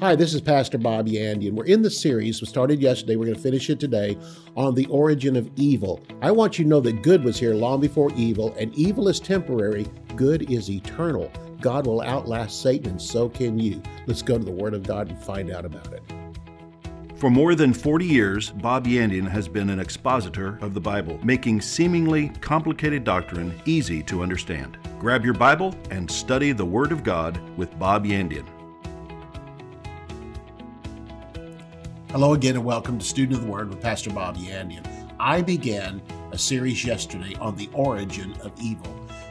Hi, this is Pastor Bob Yandian. We're in the series, we started yesterday, we're going to finish it today, on the origin of evil. I want you to know that good was here long before evil, and evil is temporary, good is eternal. God will outlast Satan, and so can you. Let's go to the Word of God and find out about it. For more than 40 years, Bob Yandian has been an expositor of the Bible, making seemingly complicated doctrine easy to understand. Grab your Bible and study the Word of God with Bob Yandian. Hello again, and welcome to Student of the Word with Pastor Bob Yandian. I began a series yesterday on the origin of evil.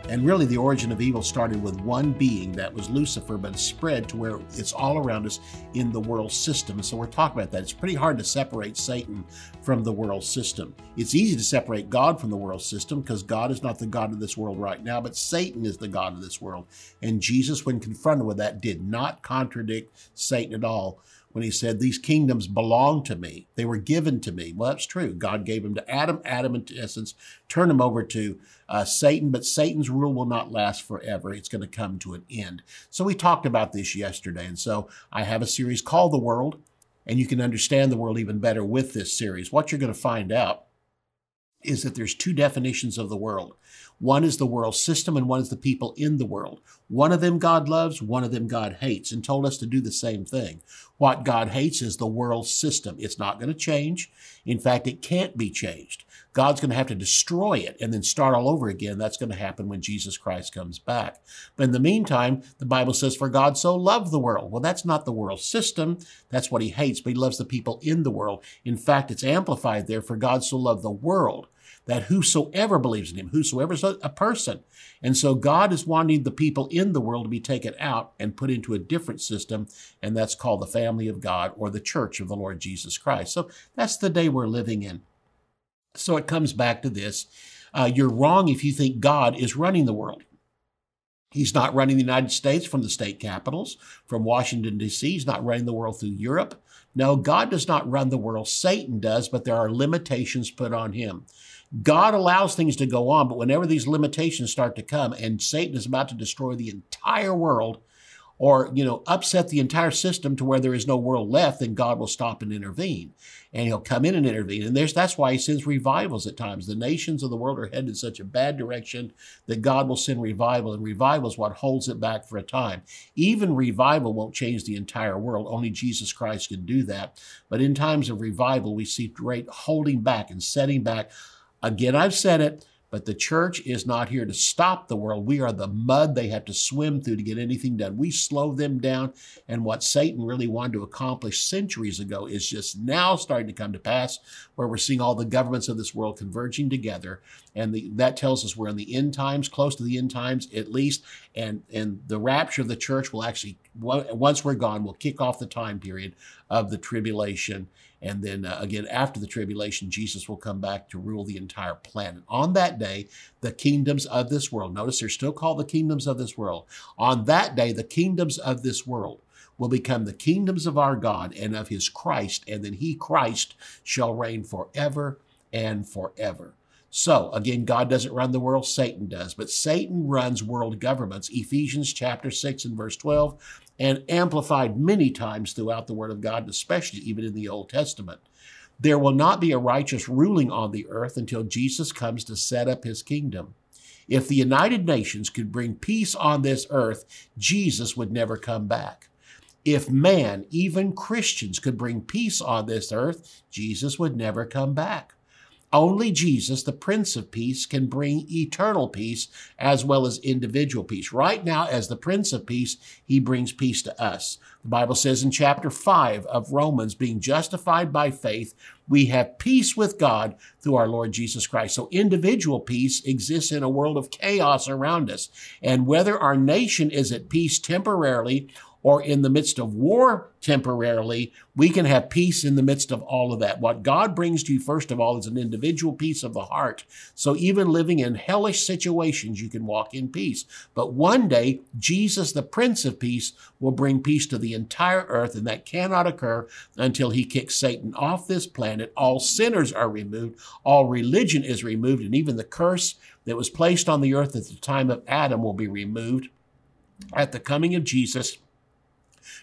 And really, the origin of evil started with one being that was Lucifer, but it spread to where it's all around us in the world system. So we're talking about that. It's pretty hard to separate Satan from the world system. It's easy to separate God from the world system because God is not the God of this world right now, but Satan is the God of this world. And Jesus, when confronted with that, did not contradict Satan at all when he said, These kingdoms belong to me. They were given to me. Well, that's true. God gave them to Adam. Adam, in essence, turned them over to uh, Satan, but Satan's rule will not last forever. It's going to come to an end. So we talked about this yesterday. And so I have a series called The World, and you can understand the world even better with this series. What you're going to find out is that there's two definitions of the world. One is the world system and one is the people in the world. One of them God loves, one of them God hates, and told us to do the same thing. What God hates is the world system. It's not going to change. In fact, it can't be changed. God's going to have to destroy it and then start all over again. That's going to happen when Jesus Christ comes back. But in the meantime, the Bible says, For God so loved the world. Well, that's not the world system. That's what he hates, but he loves the people in the world. In fact, it's amplified there, For God so loved the world that whosoever believes in him, whosoever is a, person. And so God is wanting the people in the world to be taken out and put into a different system, and that's called the family of God or the church of the Lord Jesus Christ. So that's the day we're living in. So it comes back to this. Uh, you're wrong if you think God is running the world. He's not running the United States from the state capitals, from Washington, D.C. He's not running the world through Europe. No, God does not run the world. Satan does, but there are limitations put on him. God allows things to go on, but whenever these limitations start to come and Satan is about to destroy the entire world or, you know, upset the entire system to where there is no world left, then God will stop and intervene. And he'll come in and intervene. And there's that's why he sends revivals at times. The nations of the world are headed in such a bad direction that God will send revival, and revival is what holds it back for a time. Even revival won't change the entire world. Only Jesus Christ can do that. But in times of revival, we see great holding back and setting back Again, I've said it, but the church is not here to stop the world. We are the mud they have to swim through to get anything done. We slow them down. And what Satan really wanted to accomplish centuries ago is just now starting to come to pass, where we're seeing all the governments of this world converging together. And the, that tells us we're in the end times, close to the end times at least. And, and the rapture of the church will actually, once we're gone, will kick off the time period of the tribulation and then uh, again, after the tribulation, Jesus will come back to rule the entire planet. On that day, the kingdoms of this world, notice they're still called the kingdoms of this world. On that day, the kingdoms of this world will become the kingdoms of our God and of his Christ, and then he, Christ, shall reign forever and forever. So, again, God doesn't run the world, Satan does. But Satan runs world governments. Ephesians chapter 6 and verse 12 and amplified many times throughout the Word of God, especially even in the Old Testament. There will not be a righteous ruling on the earth until Jesus comes to set up his kingdom. If the United Nations could bring peace on this earth, Jesus would never come back. If man, even Christians, could bring peace on this earth, Jesus would never come back. Only Jesus, the Prince of Peace, can bring eternal peace as well as individual peace. Right now, as the Prince of Peace, he brings peace to us. The Bible says in chapter 5 of Romans, being justified by faith, we have peace with God through our Lord Jesus Christ. So individual peace exists in a world of chaos around us. And whether our nation is at peace temporarily or in the midst of war temporarily, we can have peace in the midst of all of that. What God brings to you, first of all, is an individual peace of the heart. So even living in hellish situations, you can walk in peace. But one day, Jesus, the Prince of Peace, will bring peace to the entire earth, and that cannot occur until he kicks Satan off this planet. All sinners are removed, all religion is removed, and even the curse that was placed on the earth at the time of Adam will be removed. At the coming of Jesus,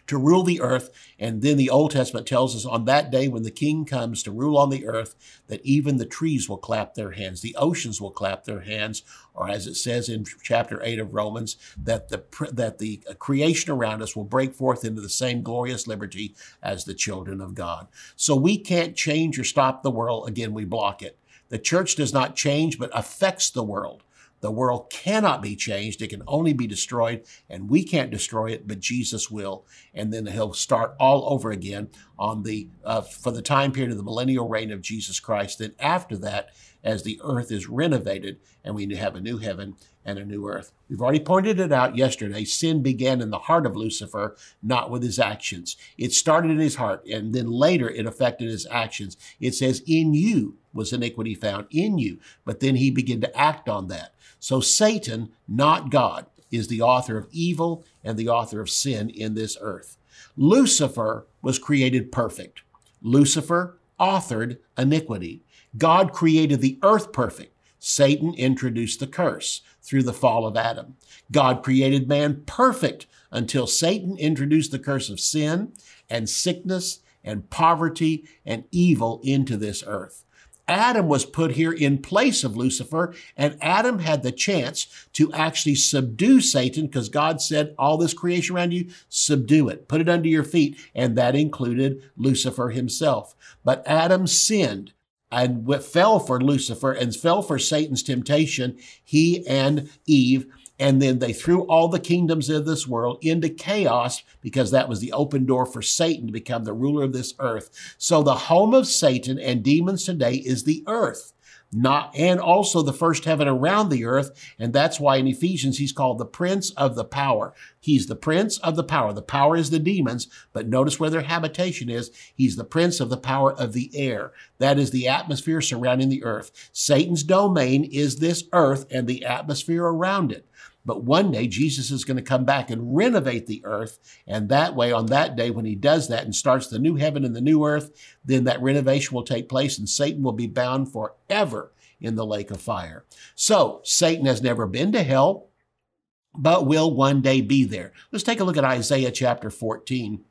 to rule the earth. And then the Old Testament tells us on that day when the king comes to rule on the earth, that even the trees will clap their hands, the oceans will clap their hands, or as it says in chapter 8 of Romans, that the, that the creation around us will break forth into the same glorious liberty as the children of God. So we can't change or stop the world. Again, we block it. The church does not change, but affects the world. The world cannot be changed. It can only be destroyed, and we can't destroy it, but Jesus will. And then he'll start all over again on the uh, for the time period of the millennial reign of Jesus Christ. Then after that, as the earth is renovated and we have a new heaven and a new earth. We've already pointed it out yesterday. Sin began in the heart of Lucifer, not with his actions. It started in his heart, and then later it affected his actions. It says, In you was iniquity found, in you. But then he began to act on that. So Satan, not God, is the author of evil and the author of sin in this earth. Lucifer was created perfect. Lucifer authored iniquity. God created the earth perfect. Satan introduced the curse through the fall of Adam. God created man perfect until Satan introduced the curse of sin and sickness and poverty and evil into this earth. Adam was put here in place of Lucifer, and Adam had the chance to actually subdue Satan because God said, All this creation around you, subdue it, put it under your feet. And that included Lucifer himself. But Adam sinned and fell for Lucifer and fell for Satan's temptation, he and Eve and then they threw all the kingdoms of this world into chaos because that was the open door for Satan to become the ruler of this earth. So the home of Satan and demons today is the earth. Not, and also the first heaven around the earth. And that's why in Ephesians, he's called the prince of the power. He's the prince of the power. The power is the demons, but notice where their habitation is. He's the prince of the power of the air. That is the atmosphere surrounding the earth. Satan's domain is this earth and the atmosphere around it. But one day Jesus is going to come back and renovate the earth. And that way, on that day, when he does that and starts the new heaven and the new earth, then that renovation will take place and Satan will be bound forever in the lake of fire. So Satan has never been to hell, but will one day be there. Let's take a look at Isaiah chapter 14.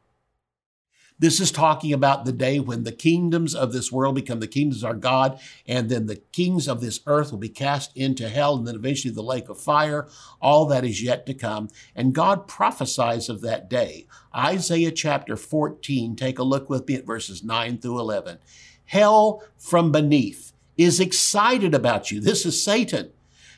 This is talking about the day when the kingdoms of this world become the kingdoms of our God, and then the kings of this earth will be cast into hell, and then eventually the lake of fire. All that is yet to come. And God prophesies of that day. Isaiah chapter 14, take a look with me at verses 9 through 11. Hell from beneath is excited about you. This is Satan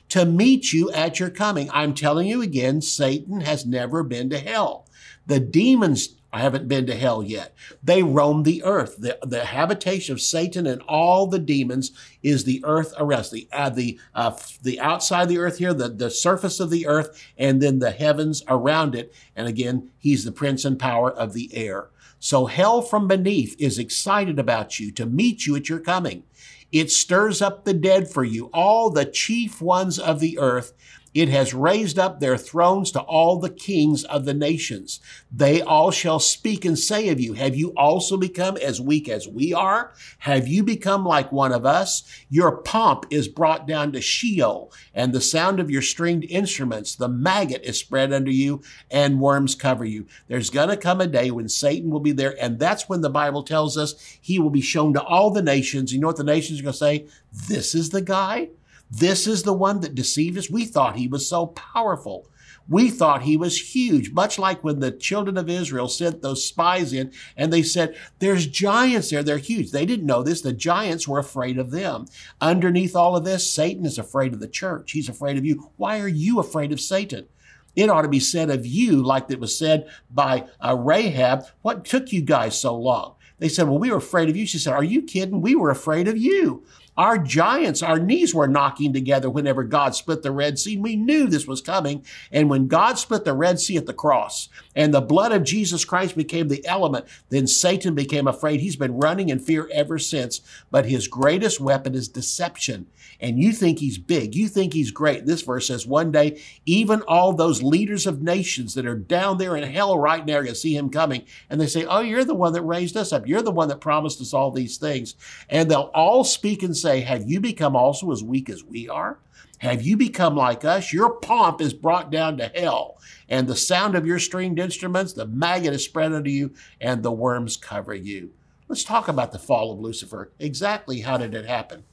to meet you at your coming. I'm telling you again, Satan has never been to hell. The demons I haven't been to hell yet. They roam the earth. The, the habitation of Satan and all the demons is the earth arrest, the uh, the uh, the outside of the earth here, the the surface of the earth, and then the heavens around it. And again, he's the prince and power of the air. So hell from beneath is excited about you to meet you at your coming. It stirs up the dead for you, all the chief ones of the earth it has raised up their thrones to all the kings of the nations. They all shall speak and say of you, Have you also become as weak as we are? Have you become like one of us? Your pomp is brought down to Sheol, and the sound of your stringed instruments, the maggot is spread under you, and worms cover you. There's going to come a day when Satan will be there, and that's when the Bible tells us he will be shown to all the nations. You know what the nations are going to say? This is the guy? This is the one that deceived us. We thought he was so powerful. We thought he was huge, much like when the children of Israel sent those spies in and they said, There's giants there. They're huge. They didn't know this. The giants were afraid of them. Underneath all of this, Satan is afraid of the church. He's afraid of you. Why are you afraid of Satan? It ought to be said of you, like it was said by uh, Rahab, What took you guys so long? They said, Well, we were afraid of you. She said, Are you kidding? We were afraid of you. Our giants, our knees were knocking together whenever God split the Red Sea. We knew this was coming. And when God split the Red Sea at the cross and the blood of Jesus Christ became the element, then Satan became afraid. He's been running in fear ever since. But his greatest weapon is deception. And you think he's big. You think he's great. This verse says one day, even all those leaders of nations that are down there in hell right now are going to see him coming. And they say, Oh, you're the one that raised us up. You're the one that promised us all these things. And they'll all speak and say, Have you become also as weak as we are? Have you become like us? Your pomp is brought down to hell, and the sound of your stringed instruments, the maggot is spread unto you, and the worms cover you. Let's talk about the fall of Lucifer. Exactly how did it happen?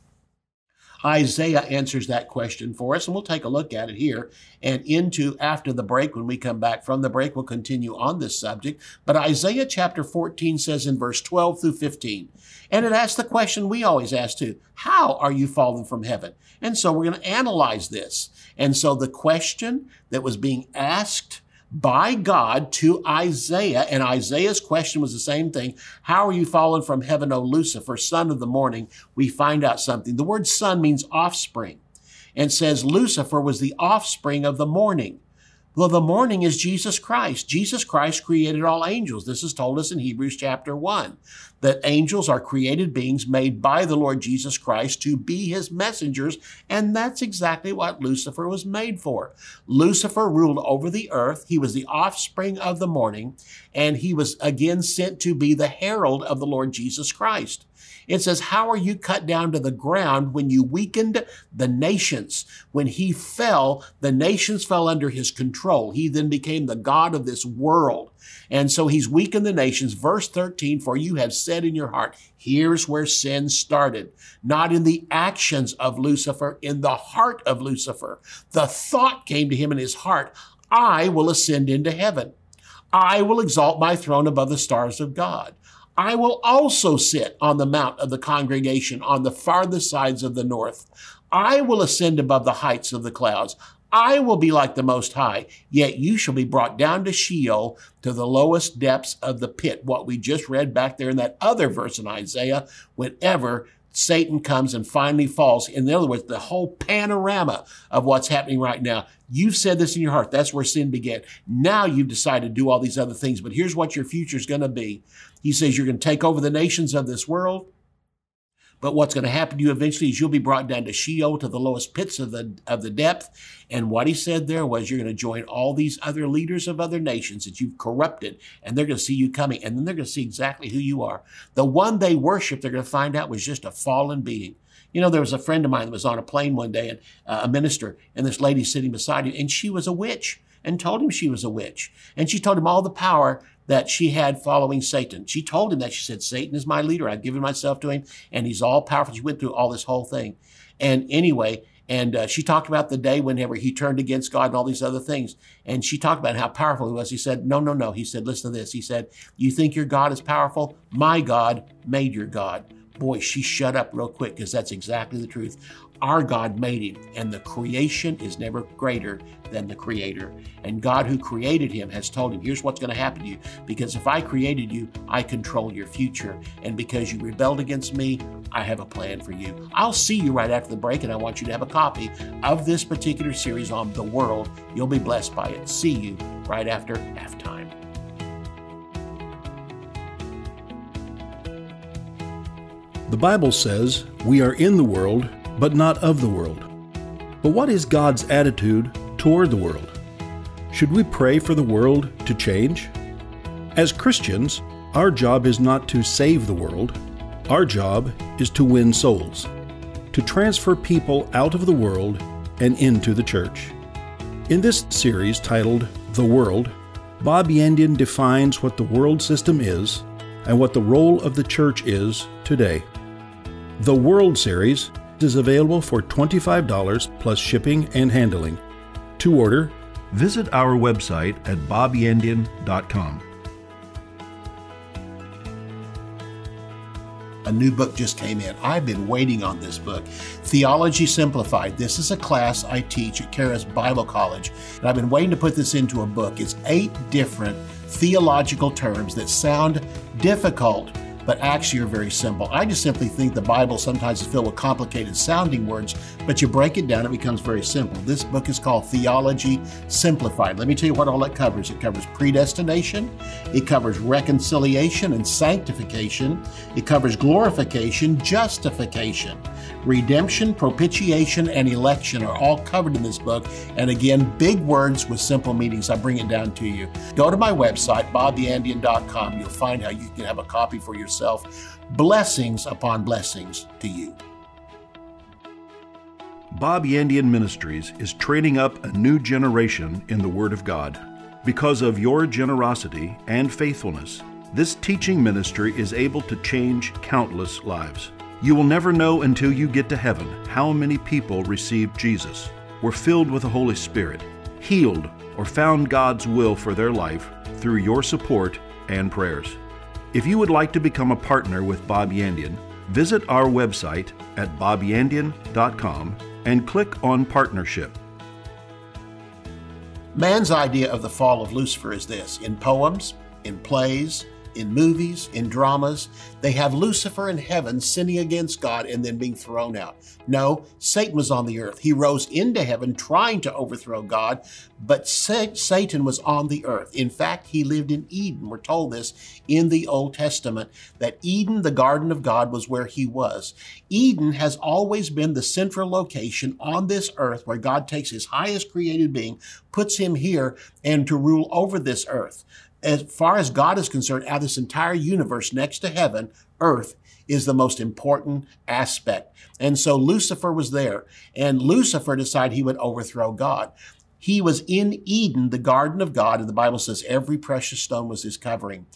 Isaiah answers that question for us, and we'll take a look at it here and into after the break. When we come back from the break, we'll continue on this subject. But Isaiah chapter 14 says in verse 12 through 15, and it asks the question we always ask too How are you fallen from heaven? And so we're going to analyze this. And so the question that was being asked by God to Isaiah, and Isaiah's question was the same thing. How are you fallen from heaven, O Lucifer, son of the morning? We find out something. The word son means offspring and says Lucifer was the offspring of the morning. Well, the morning is Jesus Christ. Jesus Christ created all angels. This is told us in Hebrews chapter 1 that angels are created beings made by the Lord Jesus Christ to be his messengers, and that's exactly what Lucifer was made for. Lucifer ruled over the earth. He was the offspring of the morning, and he was again sent to be the herald of the Lord Jesus Christ. It says, How are you cut down to the ground when you weakened the nations? When he fell, the nations fell under his control. He then became the God of this world. And so he's weakened the nations. Verse 13, For you have said in your heart, Here's where sin started. Not in the actions of Lucifer, in the heart of Lucifer. The thought came to him in his heart, I will ascend into heaven. I will exalt my throne above the stars of God. I will also sit on the mount of the congregation on the farthest sides of the north. I will ascend above the heights of the clouds. I will be like the Most High, yet you shall be brought down to Sheol, to the lowest depths of the pit. What we just read back there in that other verse in Isaiah, whenever Satan comes and finally falls. In other words, the whole panorama of what's happening right now. You've said this in your heart. That's where sin began. Now you've decided to do all these other things, but here's what your future is going to be. He says you're going to take over the nations of this world. But what's going to happen to you eventually is you'll be brought down to Sheol, to the lowest pits of the of the depth. And what he said there was you're going to join all these other leaders of other nations that you've corrupted, and they're going to see you coming, and then they're going to see exactly who you are. The one they worship, they're going to find out was just a fallen being. You know, there was a friend of mine that was on a plane one day, and uh, a minister, and this lady sitting beside him, and she was a witch, and told him she was a witch, and she told him all the power that she had following Satan. She told him that she said, Satan is my leader. I've given myself to him and he's all powerful. She went through all this whole thing. And anyway, and uh, she talked about the day whenever he turned against God and all these other things. And she talked about how powerful he was. He said, No, no, no. He said, Listen to this. He said, You think your God is powerful? My God made your God. Boy, she shut up real quick because that's exactly the truth. Our God made him, and the creation is never greater than the creator. And God, who created him, has told him, Here's what's going to happen to you. Because if I created you, I control your future. And because you rebelled against me, I have a plan for you. I'll see you right after the break, and I want you to have a copy of this particular series on the world. You'll be blessed by it. See you right after halftime. The Bible says we are in the world but not of the world. But what is God's attitude toward the world? Should we pray for the world to change? As Christians, our job is not to save the world, our job is to win souls, to transfer people out of the world and into the church. In this series titled The World, Bob Yandian defines what the world system is and what the role of the church is today. The World series is available for $25 plus shipping and handling. To order, visit our website at bobyandian.com. A new book just came in. I've been waiting on this book, Theology Simplified. This is a class I teach at Charis Bible College, and I've been waiting to put this into a book. It's eight different theological terms that sound difficult but actually are very simple. I just simply think the Bible sometimes is filled with complicated sounding words, but you break it down, it becomes very simple. This book is called Theology Simplified. Let me tell you what all it covers it covers predestination, it covers reconciliation and sanctification, it covers glorification, justification. Redemption, propitiation, and election are all covered in this book. And again, big words with simple meanings. I bring it down to you. Go to my website, bobyandian.com. You'll find how you can have a copy for yourself. Blessings upon blessings to you. Bob Yandian Ministries is training up a new generation in the Word of God. Because of your generosity and faithfulness, this teaching ministry is able to change countless lives. You will never know until you get to heaven how many people received Jesus, were filled with the Holy Spirit, healed, or found God's will for their life through your support and prayers. If you would like to become a partner with Bob Yandian, visit our website at bobyandian.com and click on Partnership. Man's idea of the fall of Lucifer is this in poems, in plays, in movies, in dramas, they have Lucifer in heaven sinning against God and then being thrown out. No, Satan was on the earth. He rose into heaven trying to overthrow God, but Satan was on the earth. In fact, he lived in Eden. We're told this in the Old Testament that Eden, the garden of God, was where he was. Eden has always been the central location on this earth where God takes his highest created being, puts him here, and to rule over this earth as far as God is concerned, out of this entire universe next to heaven, earth is the most important aspect. And so Lucifer was there, and Lucifer decided he would overthrow God. He was in Eden, the garden of God, and the Bible says every precious stone was his covering.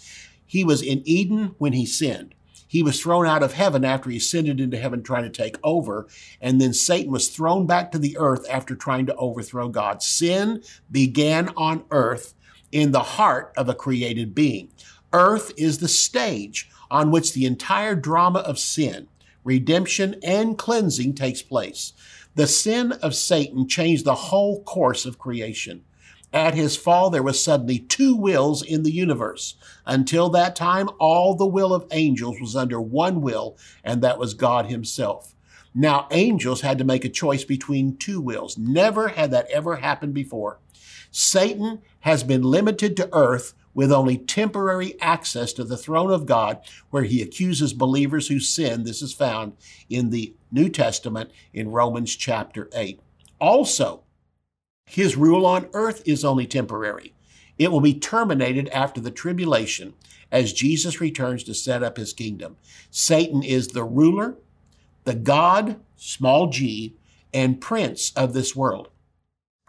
He was in Eden when he sinned. He was thrown out of heaven after he ascended into heaven trying to take over. And then Satan was thrown back to the earth after trying to overthrow God. Sin began on earth in the heart of a created being. Earth is the stage on which the entire drama of sin, redemption, and cleansing takes place. The sin of Satan changed the whole course of creation. At his fall, there was suddenly two wills in the universe. Until that time, all the will of angels was under one will, and that was God himself. Now, angels had to make a choice between two wills. Never had that ever happened before. Satan has been limited to earth with only temporary access to the throne of God, where he accuses believers who sin. This is found in the New Testament in Romans chapter 8. Also, his rule on earth is only temporary. It will be terminated after the tribulation as Jesus returns to set up his kingdom. Satan is the ruler, the God, small g, and prince of this world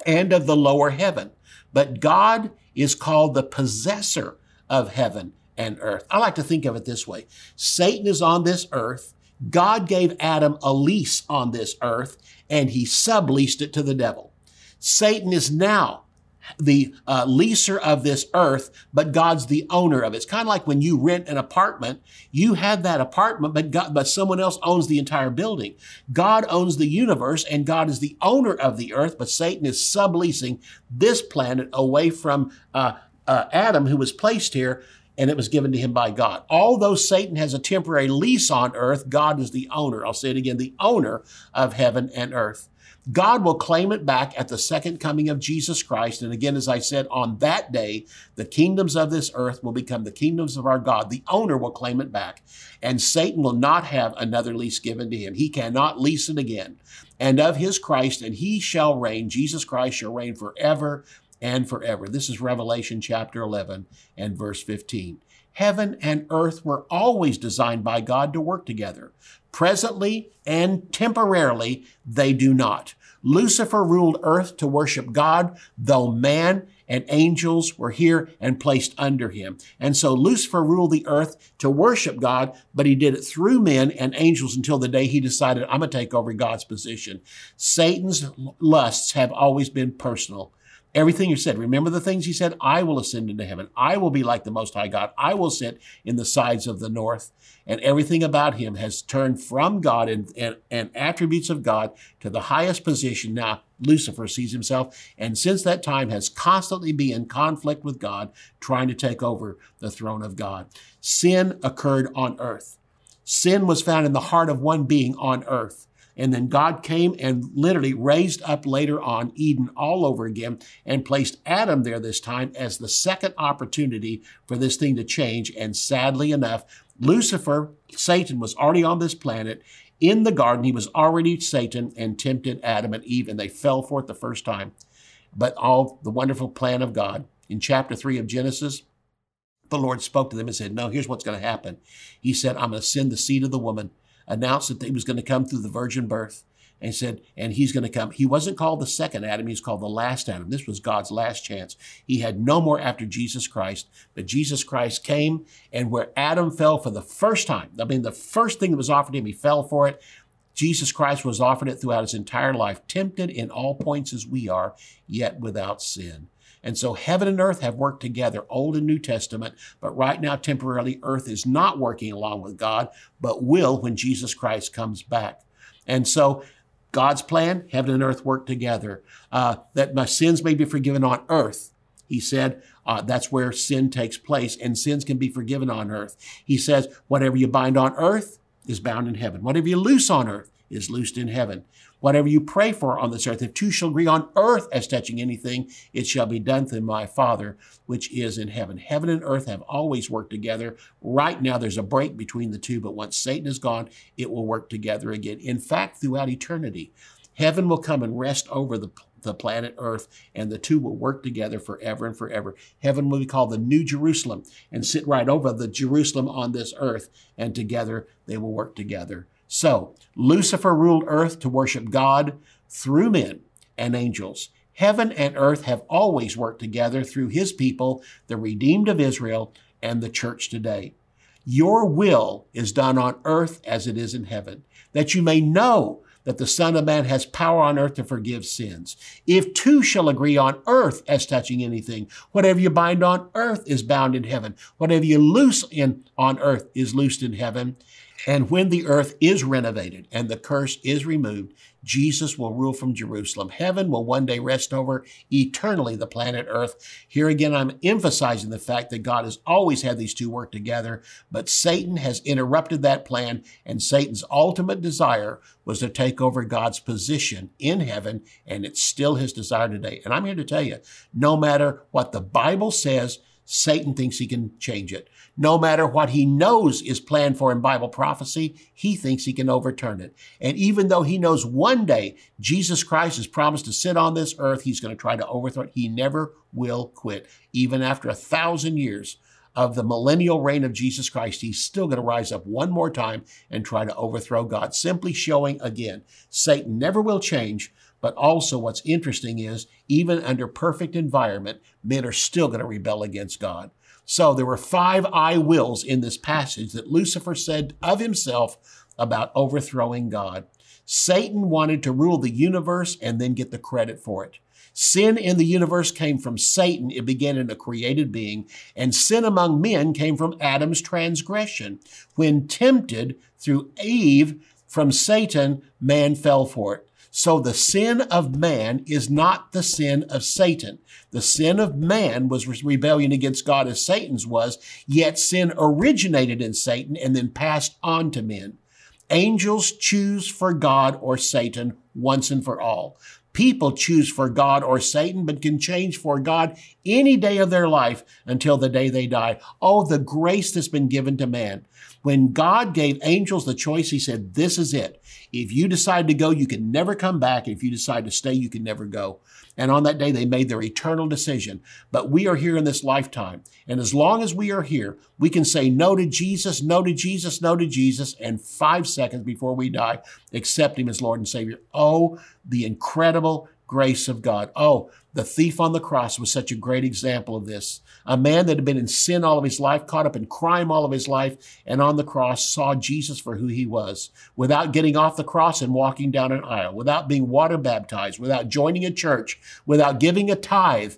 and of the lower heaven. But God is called the possessor of heaven and earth. I like to think of it this way Satan is on this earth. God gave Adam a lease on this earth, and he subleased it to the devil. Satan is now the uh, leaser of this earth, but God's the owner of it. It's kind of like when you rent an apartment, you have that apartment, but God, but someone else owns the entire building. God owns the universe and God is the owner of the earth, but Satan is subleasing this planet away from uh, uh, Adam, who was placed here and it was given to him by God. Although Satan has a temporary lease on earth, God is the owner. I'll say it again, the owner of heaven and earth. God will claim it back at the second coming of Jesus Christ. And again, as I said, on that day, the kingdoms of this earth will become the kingdoms of our God. The owner will claim it back. And Satan will not have another lease given to him. He cannot lease it again. And of his Christ, and he shall reign, Jesus Christ shall reign forever and forever. This is Revelation chapter 11 and verse 15. Heaven and earth were always designed by God to work together. Presently and temporarily, they do not. Lucifer ruled earth to worship God, though man and angels were here and placed under him. And so Lucifer ruled the earth to worship God, but he did it through men and angels until the day he decided, I'm going to take over God's position. Satan's lusts have always been personal. Everything you said. Remember the things he said? I will ascend into heaven. I will be like the Most High God. I will sit in the sides of the north. And everything about him has turned from God and, and, and attributes of God to the highest position. Now, Lucifer sees himself, and since that time has constantly been in conflict with God, trying to take over the throne of God. Sin occurred on earth. Sin was found in the heart of one being on earth. And then God came and literally raised up later on Eden all over again and placed Adam there this time as the second opportunity for this thing to change. And sadly enough, Lucifer, Satan, was already on this planet. In the garden, he was already Satan and tempted Adam and Eve, and they fell for it the first time. But all the wonderful plan of God. In chapter 3 of Genesis, the Lord spoke to them and said, No, here's what's going to happen. He said, I'm going to send the seed of the woman announced that he was going to come through the virgin birth. and said, and he's going to come. He wasn't called the second Adam, he's called the last Adam. This was God's last chance. He had no more after Jesus Christ, but Jesus Christ came, and where Adam fell for the first time, I mean, the first thing that was offered him, he fell for it. Jesus Christ was offered it throughout his entire life, tempted in all points as we are, yet without sin. And so heaven and earth have worked together, Old and New Testament, but right now, temporarily, earth is not working along with God, but will when Jesus Christ comes back. And so God's plan, heaven and earth work together, uh, that my sins may be forgiven on earth. He said, uh, that's where sin takes place, and sins can be forgiven on earth. He says, whatever you bind on earth is bound in heaven. Whatever you loose on earth is loosed in heaven. Whatever you pray for on this earth, if two shall agree on earth as touching anything, it shall be done through my Father which is in heaven. Heaven and earth have always worked together. Right now, there's a break between the two, but once Satan is gone, it will work together again. In fact, throughout eternity, heaven will come and rest over the the planet Earth, and the two will work together forever and forever. Heaven will be called the New Jerusalem and sit right over the Jerusalem on this earth, and together they will work together. So, Lucifer ruled earth to worship God through men and angels. Heaven and earth have always worked together through his people, the redeemed of Israel, and the church today. Your will is done on earth as it is in heaven, that you may know that the Son of Man has power on earth to forgive sins. If two shall agree on earth as touching anything, whatever you bind on earth is bound in heaven. Whatever you loose in on earth is loosed in heaven. And when the earth is renovated and the curse is removed, Jesus will rule from Jerusalem. Heaven will one day rest over eternally the planet Earth. Here again, I'm emphasizing the fact that God has always had these two work together, but Satan has interrupted that plan, and Satan's ultimate desire was to take over God's position in heaven, and it's still his desire today. And I'm here to tell you, no matter what the Bible says, Satan thinks he can change it. No matter what he knows is planned for in Bible prophecy, he thinks he can overturn it. And even though he knows one day Jesus Christ has promised to sit on this earth, he's going to try to overthrow it. He never will quit. Even after a thousand years of the millennial reign of Jesus Christ, he's still going to rise up one more time and try to overthrow God, simply showing again, Satan never will change, but also, what's interesting is even under perfect environment, men are still going to rebel against God. So there were five I wills in this passage that Lucifer said of himself about overthrowing God. Satan wanted to rule the universe and then get the credit for it. Sin in the universe came from Satan. It began in a created being. And sin among men came from Adam's transgression. When tempted through Eve from Satan, man fell for it. So the sin of man is not the sin of Satan. The sin of man was rebellion against God as Satan's was, yet sin originated in Satan and then passed on to men. Angels choose for God or Satan once and for all. People choose for God or Satan, but can change for God any day of their life until the day they die. Oh, the grace that's been given to man. When God gave angels the choice, he said, this is it. If you decide to go, you can never come back. If you decide to stay, you can never go. And on that day, they made their eternal decision. But we are here in this lifetime. And as long as we are here, we can say no to Jesus, no to Jesus, no to Jesus, and five seconds before we die, accept him as Lord and Savior. Oh, the incredible grace of God. Oh, the thief on the cross was such a great example of this. A man that had been in sin all of his life, caught up in crime all of his life, and on the cross saw Jesus for who he was without getting off the cross and walking down an aisle, without being water baptized, without joining a church, without giving a tithe.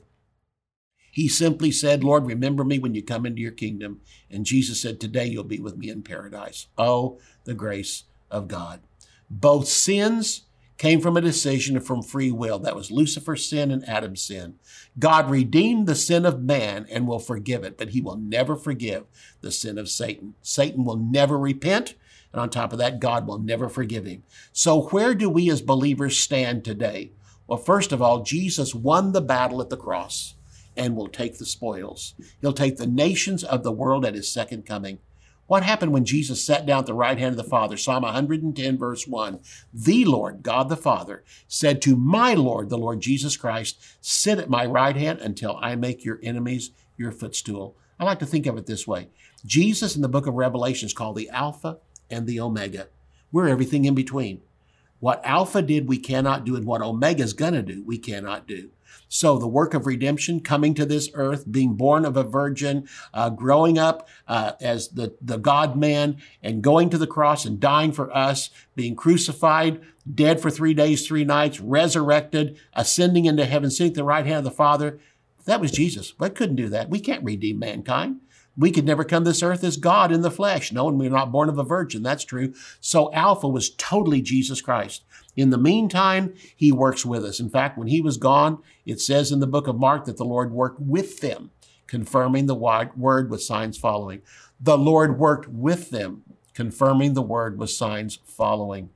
He simply said, Lord, remember me when you come into your kingdom. And Jesus said, Today you'll be with me in paradise. Oh, the grace of God. Both sins came from a decision from free will. That was Lucifer's sin and Adam's sin. God redeemed the sin of man and will forgive it, but he will never forgive the sin of Satan. Satan will never repent. And on top of that, God will never forgive him. So where do we as believers stand today? Well, first of all, Jesus won the battle at the cross and will take the spoils. He'll take the nations of the world at his second coming. What happened when Jesus sat down at the right hand of the Father? Psalm 110, verse 1. The Lord, God the Father, said to my Lord, the Lord Jesus Christ, Sit at my right hand until I make your enemies your footstool. I like to think of it this way Jesus in the book of Revelation is called the Alpha and the Omega. We're everything in between. What Alpha did, we cannot do, and what Omega's going to do, we cannot do. So the work of redemption, coming to this earth, being born of a virgin, uh, growing up uh, as the, the God man, and going to the cross and dying for us, being crucified, dead for three days, three nights, resurrected, ascending into heaven, sitting at the right hand of the Father. That was Jesus. We couldn't do that. We can't redeem mankind. We could never come this earth as God in the flesh. No, and we're not born of a virgin. That's true. So Alpha was totally Jesus Christ. In the meantime, he works with us. In fact, when he was gone, it says in the book of Mark that the Lord worked with them, confirming the word with signs following. The Lord worked with them, confirming the word with signs following.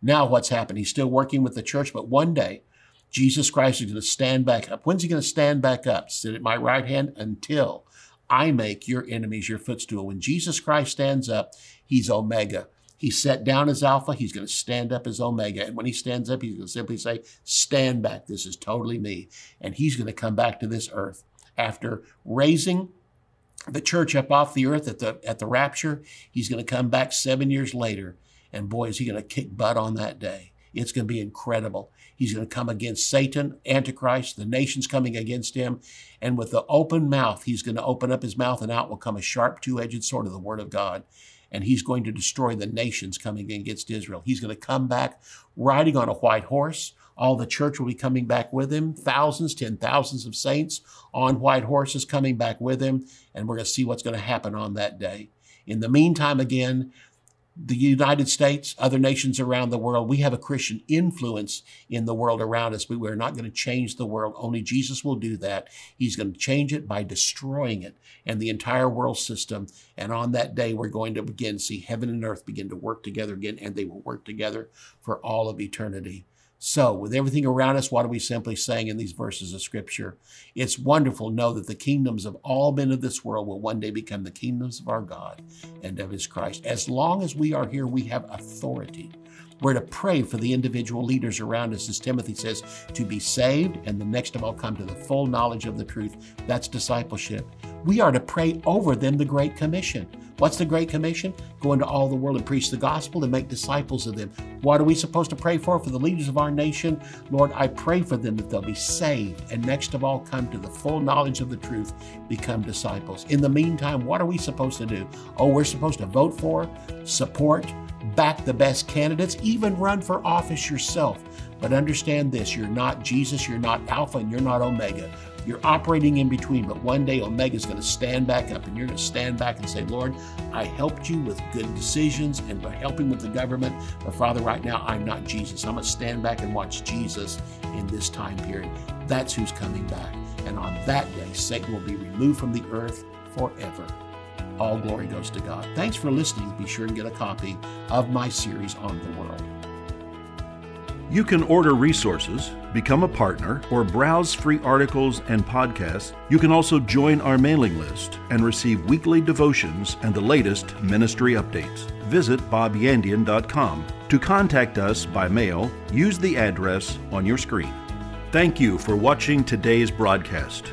Now, what's happened? He's still working with the church, but one day, Jesus Christ is going to stand back up. When's he going to stand back up? Sit at my right hand until I make your enemies your footstool. When Jesus Christ stands up, he's Omega. He set down as Alpha. He's going to stand up as Omega. And when he stands up, he's going to simply say, Stand back. This is totally me. And he's going to come back to this earth. After raising the church up off the earth at the, at the rapture, he's going to come back seven years later. And boy, is he going to kick butt on that day. It's going to be incredible. He's going to come against Satan, Antichrist, the nations coming against him. And with the open mouth, he's going to open up his mouth and out will come a sharp two edged sword of the word of God. And he's going to destroy the nations coming against Israel. He's going to come back riding on a white horse. All the church will be coming back with him. Thousands, ten thousands of saints on white horses coming back with him. And we're going to see what's going to happen on that day. In the meantime, again, the United States, other nations around the world, we have a Christian influence in the world around us, but we're not going to change the world. Only Jesus will do that. He's going to change it by destroying it and the entire world system. And on that day, we're going to begin see heaven and earth begin to work together again, and they will work together for all of eternity. So, with everything around us, what are we simply saying in these verses of Scripture? It's wonderful to know that the kingdoms of all men of this world will one day become the kingdoms of our God and of His Christ. As long as we are here, we have authority. We're to pray for the individual leaders around us, as Timothy says, to be saved and the next of all come to the full knowledge of the truth. That's discipleship. We are to pray over them the Great Commission. What's the Great Commission? Go into all the world and preach the gospel and make disciples of them. What are we supposed to pray for? For the leaders of our nation? Lord, I pray for them that they'll be saved and next of all come to the full knowledge of the truth, become disciples. In the meantime, what are we supposed to do? Oh, we're supposed to vote for, support, back the best candidates, even run for office yourself. But understand this you're not Jesus, you're not Alpha, and you're not Omega. You're operating in between, but one day Omega is going to stand back up and you're going to stand back and say, Lord, I helped you with good decisions and by helping with the government. But Father, right now, I'm not Jesus. I'm going to stand back and watch Jesus in this time period. That's who's coming back. And on that day, Satan will be removed from the earth forever. All glory goes to God. Thanks for listening. Be sure and get a copy of my series on the world. You can order resources, become a partner, or browse free articles and podcasts. You can also join our mailing list and receive weekly devotions and the latest ministry updates. Visit bobyandian.com. To contact us by mail, use the address on your screen. Thank you for watching today's broadcast.